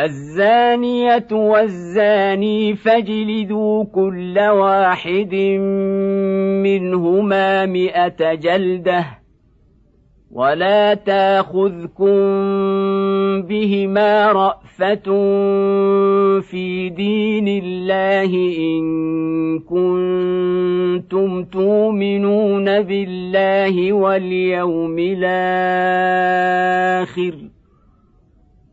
الزانية والزاني فاجلدوا كل واحد منهما مئة جلدة ولا تاخذكم بهما رأفة في دين الله إن كنتم تؤمنون بالله واليوم الآخر ۖ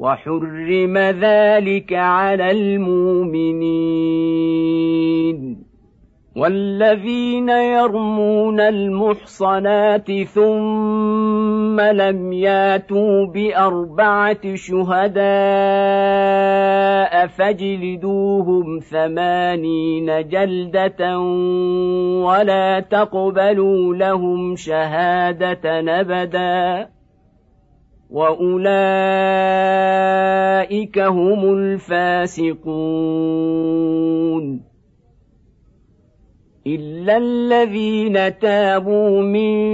وحرم ذلك على المؤمنين. والذين يرمون المحصنات ثم لم ياتوا بأربعة شهداء فاجلدوهم ثمانين جلدة ولا تقبلوا لهم شهادة أبدا. واولئك هم الفاسقون الا الذين تابوا من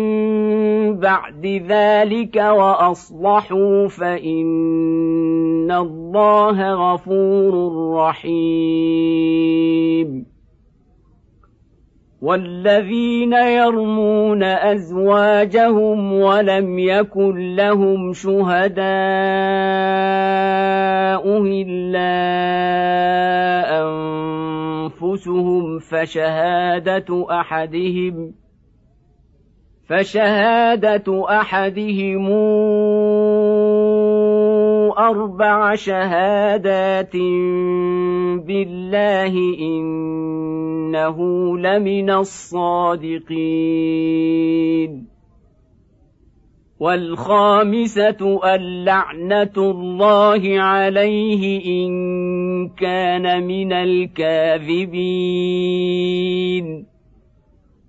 بعد ذلك واصلحوا فان الله غفور رحيم والذين يرمون أزواجهم ولم يكن لهم شهداء إلا أنفسهم فشهادة أحدهم فشهادة أحدهم أربع شهادات بالله إنه لمن الصادقين. والخامسة اللعنه الله عليه إن كان من الكاذبين.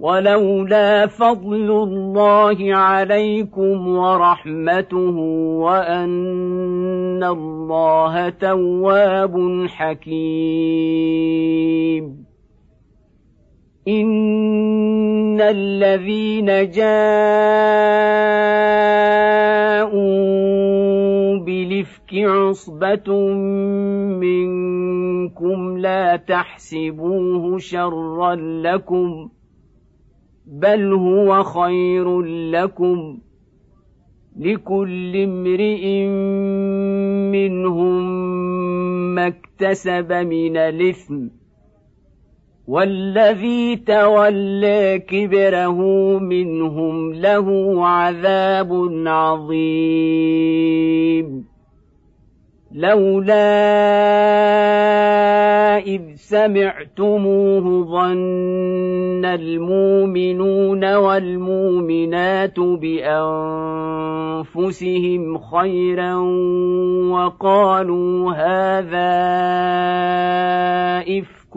ولولا فضل الله عليكم ورحمته وأن الله تواب حكيم. إن الذين جاءوا بلفك عصبة منكم لا تحسبوه شرا لكم بل هو خير لكم لكل امرئ منهم ما اكتسب من الاثم والذي تولى كبره منهم له عذاب عظيم لولا اذ سمعتموه ظن المؤمنون والمؤمنات بأنفسهم خيرا وقالوا هذا إفك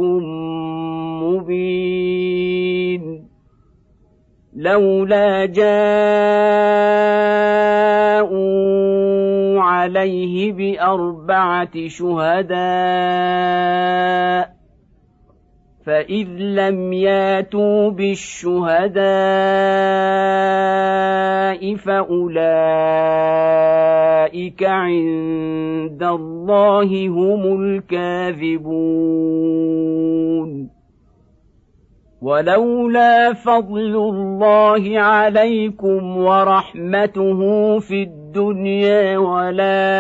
مبين. لولا جاءوا عليه بأربعة شهداء فاذ لم ياتوا بالشهداء فاولئك عند الله هم الكاذبون ولولا فضل الله عليكم ورحمته في الدنيا والآخرة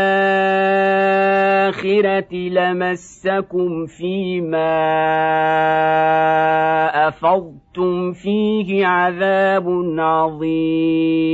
لمسكم فيما أفضتم فيه عذاب عظيم.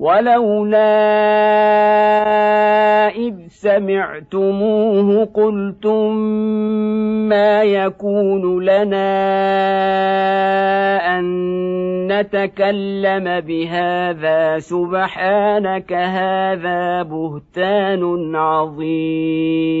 ولولا إذ سمعتموه قلتم ما يكون لنا أن نتكلم بهذا سبحانك هذا بهتان عظيم.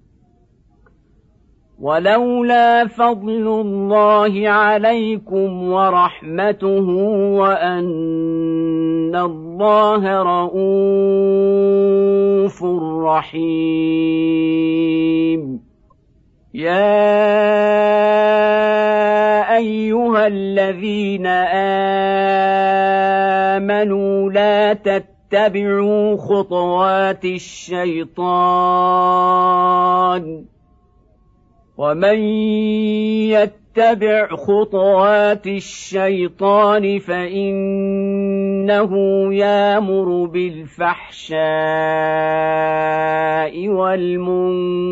ولولا فضل الله عليكم ورحمته وأن الله رءوف رحيم. يا أيها الذين آمنوا لا تتبعوا خطوات الشيطان. ومن يتبع خطوات الشيطان فإنه يامر بالفحشاء والمنكر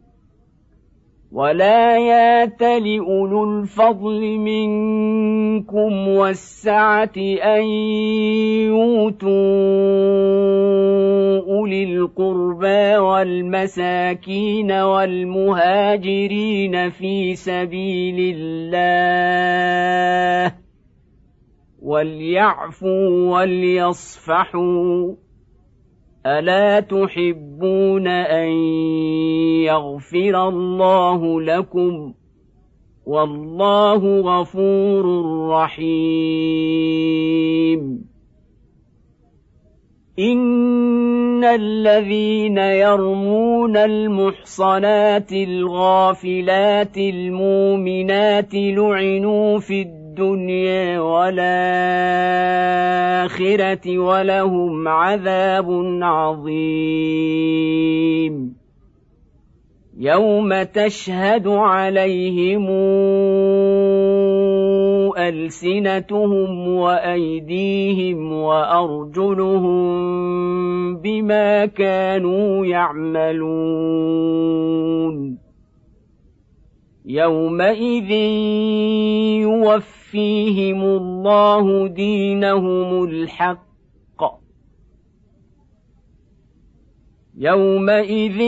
ولا يات لاولو الفضل منكم والسعه ان يؤتوا اولي القربى والمساكين والمهاجرين في سبيل الله وليعفوا وليصفحوا الا تحبون ان يغفر الله لكم والله غفور رحيم ان الذين يرمون المحصنات الغافلات المؤمنات لعنوا في الدنيا الدنيا والآخرة ولهم عذاب عظيم. يوم تشهد عليهم ألسنتهم وأيديهم وأرجلهم بما كانوا يعملون. يومئذ يوفيهم الله دينهم الحق. يومئذ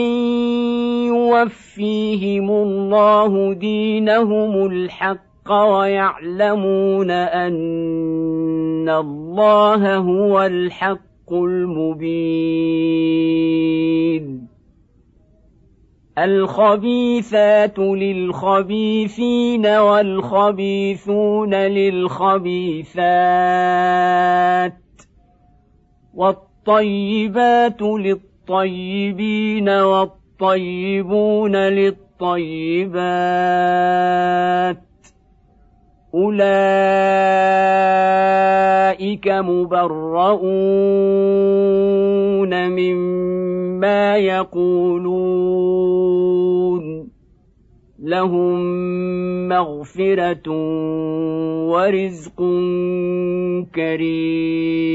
يوفيهم الله دينهم الحق ويعلمون ان الله هو الحق المبين. الخبيثات للخبيثين والخبيثون للخبيثات والطيبات للطيبين والطيبون للطيبات أولئك مبرؤون مما يقولون. لهم مغفرة ورزق كريم.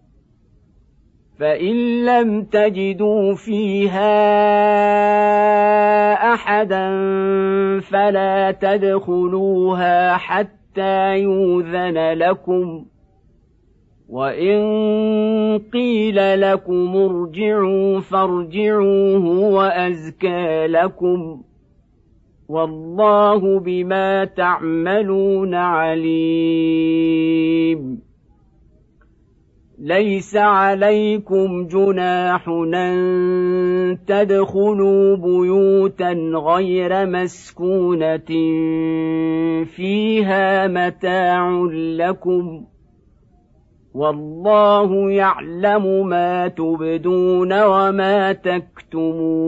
فان لم تجدوا فيها احدا فلا تدخلوها حتى يوذن لكم وان قيل لكم ارجعوا فارجعوا هو ازكى لكم والله بما تعملون عليم ليس عليكم جناح أن تدخلوا بيوتا غير مسكونة فيها متاع لكم والله يعلم ما تبدون وما تكتمون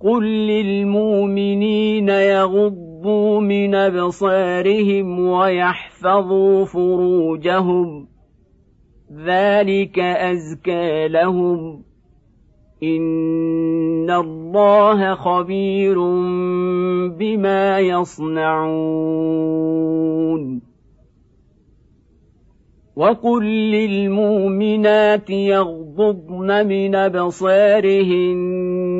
قل للمؤمنين يغضوا يغضوا من أبصارهم ويحفظوا فروجهم. ذلك أزكى لهم. إن الله خبير بما يصنعون. وقل للمؤمنات يغضضن من أبصارهن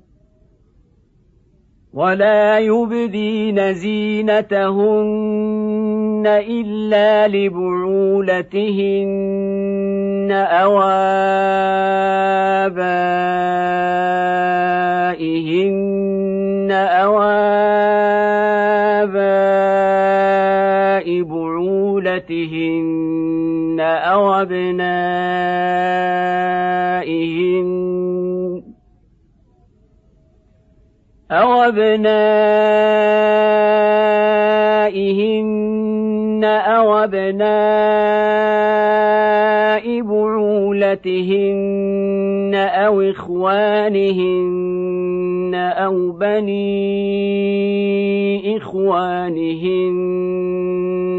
ولا يبدين زينتهن الا لبعولتهن أو أبنائهن أو أبناء بعولتهن أو إخوانهن أو بني إخوانهن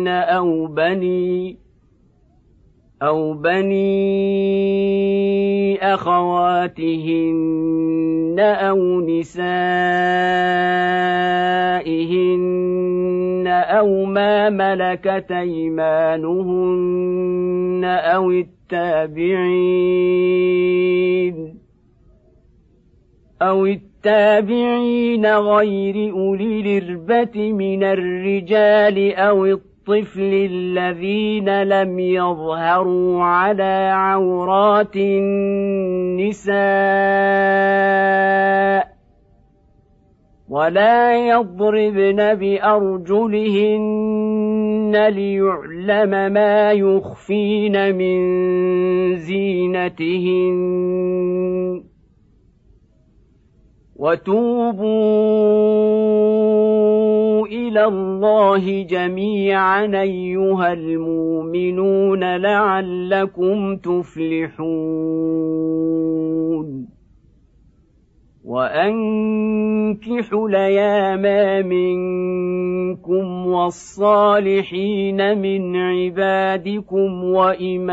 أو بني أو بني أخواتهن أو نسائهن أو ما ملكت أيمانهن أو التابعين أو التابعين غير أولي الإربة من الرجال أو الطبع الطفل الذين لم يظهروا على عورات النساء ولا يضربن بأرجلهن ليعلم ما يخفين من زينتهن وتوبوا إلى الله جميعا أيها المؤمنون لعلكم تفلحون. وأنكحوا الأيام منكم والصالحين من عبادكم وإمائكم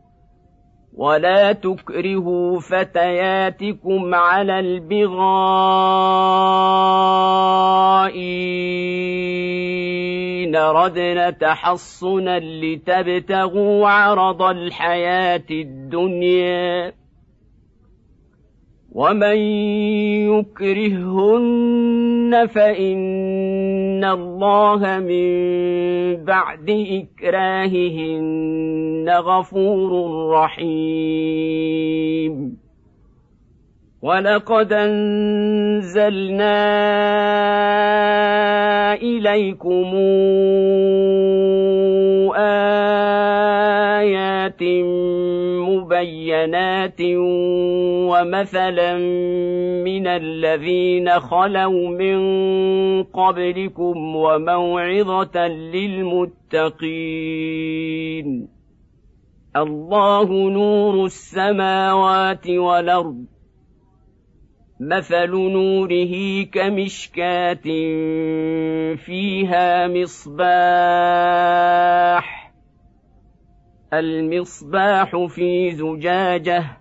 ولا تكرهوا فتياتكم على البغاء إن ردن تحصنا لتبتغوا عرض الحياة الدنيا ومن يكرههن فان الله من بعد اكراههن غفور رحيم. ولقد انزلنا اليكم ايات مبينات ومثلا من الذين خلوا من قبلكم وموعظه للمتقين. الله نور السماوات والأرض. مثل نوره كمشكاة فيها مصباح. المصباح في زجاجة.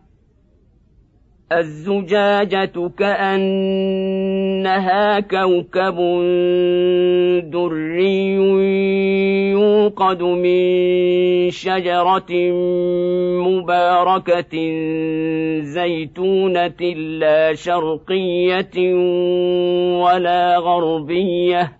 الزجاجة كأنها كوكب دري يوقد من شجرة مباركة زيتونة لا شرقية ولا غربية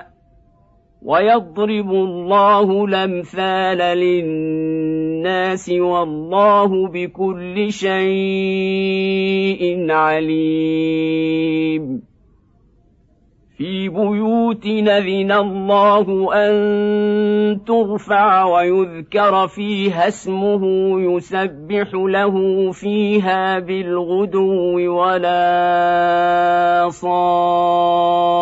ويضرب الله الأمثال للناس والله بكل شيء عليم. في بيوت نذن الله أن ترفع ويذكر فيها اسمه يسبح له فيها بالغدو ولا صال.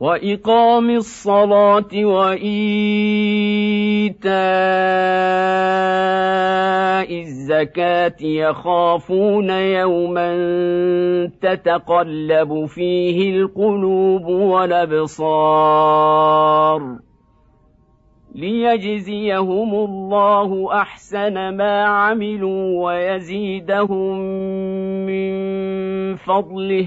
وإقام الصلاة وإيتاء الزكاة يخافون يوما تتقلب فيه القلوب والأبصار ليجزيهم الله أحسن ما عملوا ويزيدهم من فضله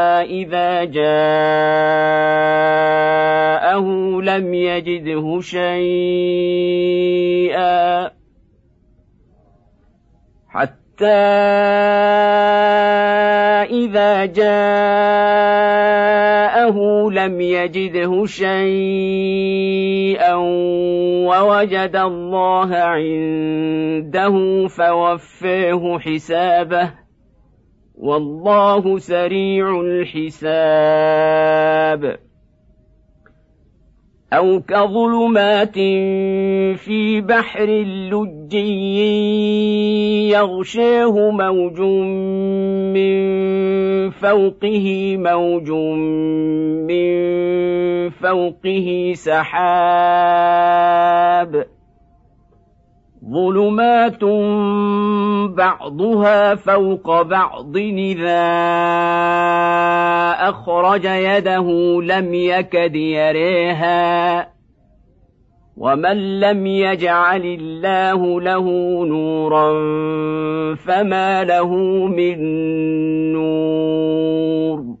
إذا جاءه لم يجده شيئا حتى إذا جاءه لم يجده شيئا ووجد الله عنده فوفيه حسابه والله سريع الحساب. أو كظلمات في بحر لجي يغشاه موج من فوقه موج من فوقه سحاب. ظلمات بعضها فوق بعض اذا اخرج يده لم يكد يريها ومن لم يجعل الله له نورا فما له من نور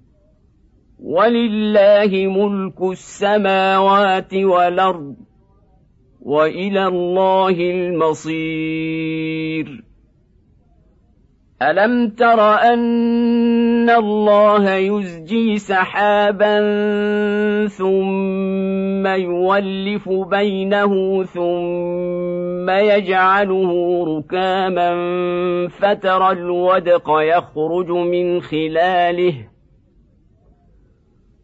ولله ملك السماوات والأرض وإلى الله المصير. ألم تر أن الله يزجي سحابا ثم يولف بينه ثم يجعله ركاما فترى الودق يخرج من خلاله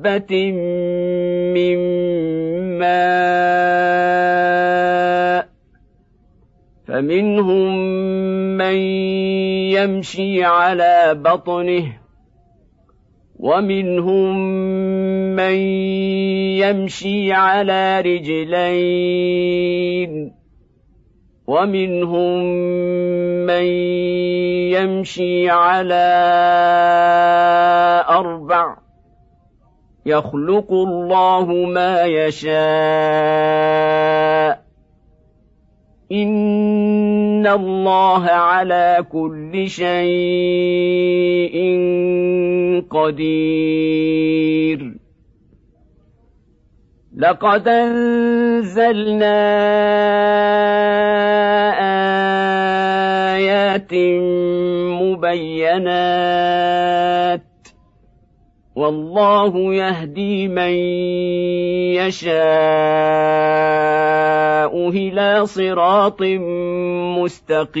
حبة من ماء فمنهم من يمشي على بطنه ومنهم من يمشي على رجلين ومنهم من يمشي على أربع يخلق الله ما يشاء. إن الله على كل شيء قدير. لقد أنزلنا آيات مبينات والله يهدي من يشاء إلى صراط مستقيم.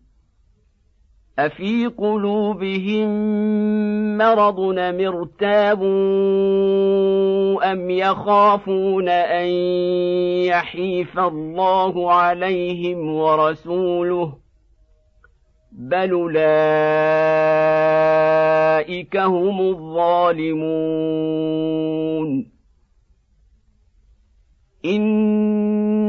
أفي قلوبهم مرض مرتابوا أم يخافون أن يحيف الله عليهم ورسوله بل أولئك هم الظالمون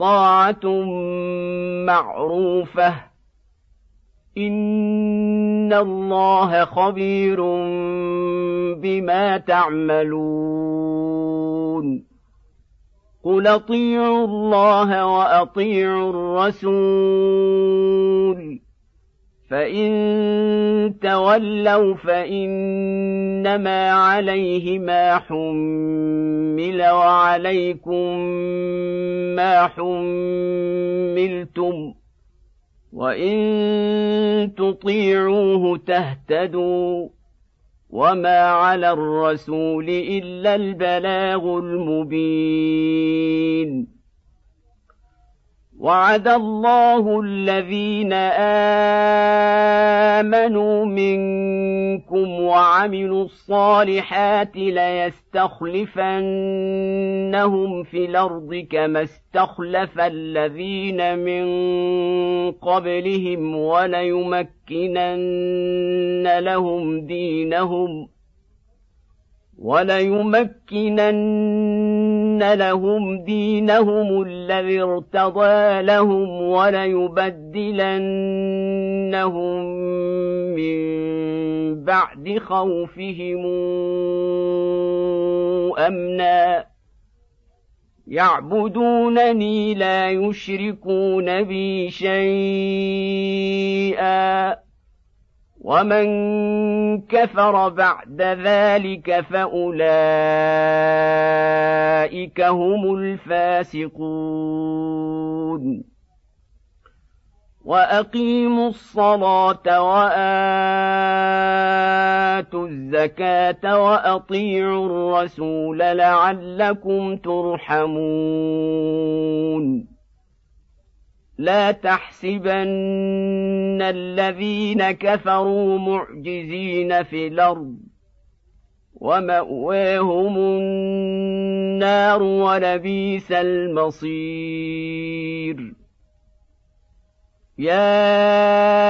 طاعه معروفه ان الله خبير بما تعملون قل اطيعوا الله واطيعوا الرسول فان تولوا فانما عليه ما حمل وعليكم ما حملتم وان تطيعوه تهتدوا وما على الرسول الا البلاغ المبين وعد الله الذين آمنوا منكم وعملوا الصالحات ليستخلفنهم في الأرض كما استخلف الذين من قبلهم وليمكنن لهم دينهم وليمكنن لهم دينهم الذي ارتضى لهم وليبدلنهم من بعد خوفهم امنا يعبدونني لا يشركون بي شيئا ومن كفر بعد ذلك فاولئك هم الفاسقون واقيموا الصلاه واتوا الزكاه واطيعوا الرسول لعلكم ترحمون لا تحسبن الذين كفروا معجزين في الأرض ومأواهم النار ولبيس المصير. يا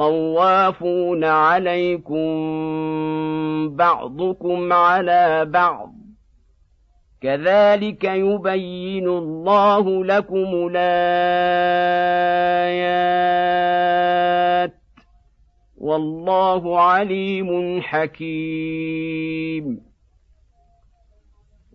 طوافون عليكم بعضكم على بعض. كذلك يبين الله لكم الآيات. والله عليم حكيم.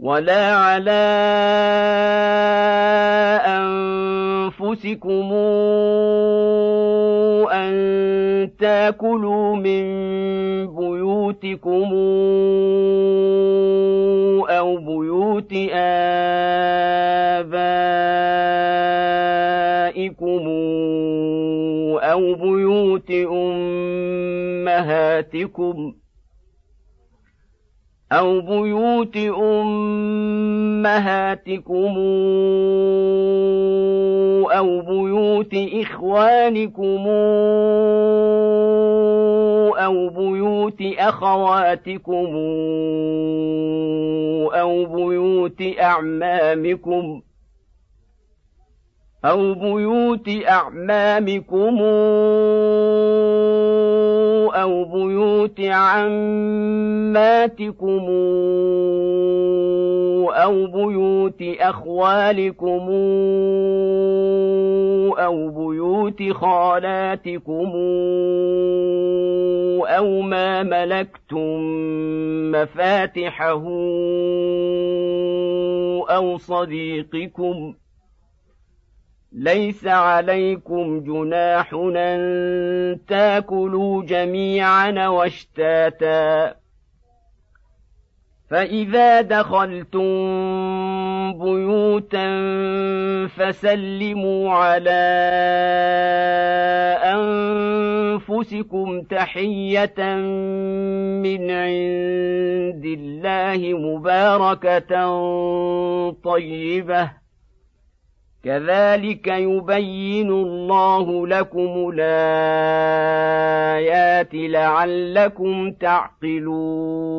ولا على أنفسكم أن تأكلوا من بيوتكم أو بيوت آبائكم أو بيوت أمهاتكم ۖ أو بيوت أمهاتكم أو بيوت إخوانكم أو بيوت أخواتكم أو بيوت أعمامكم أو بيوت أعمامكم أو بيوت عماتكم أو بيوت أخوالكم أو بيوت خالاتكم أو ما ملكتم مفاتحه أو صديقكم ۖ ليس عليكم جناح أن تاكلوا جميعا واشتاتا. فإذا دخلتم بيوتا فسلموا على أنفسكم تحية من عند الله مباركة طيبة. كذلك يبين الله لكم الآيات لعلكم تعقلون.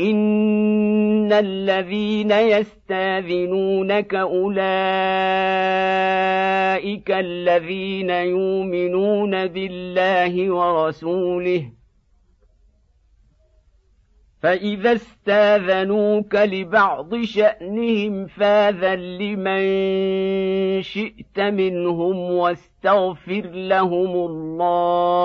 ان الذين يستاذنونك اولئك الذين يؤمنون بالله ورسوله فاذا استاذنوك لبعض شانهم فاذن لمن شئت منهم واستغفر لهم الله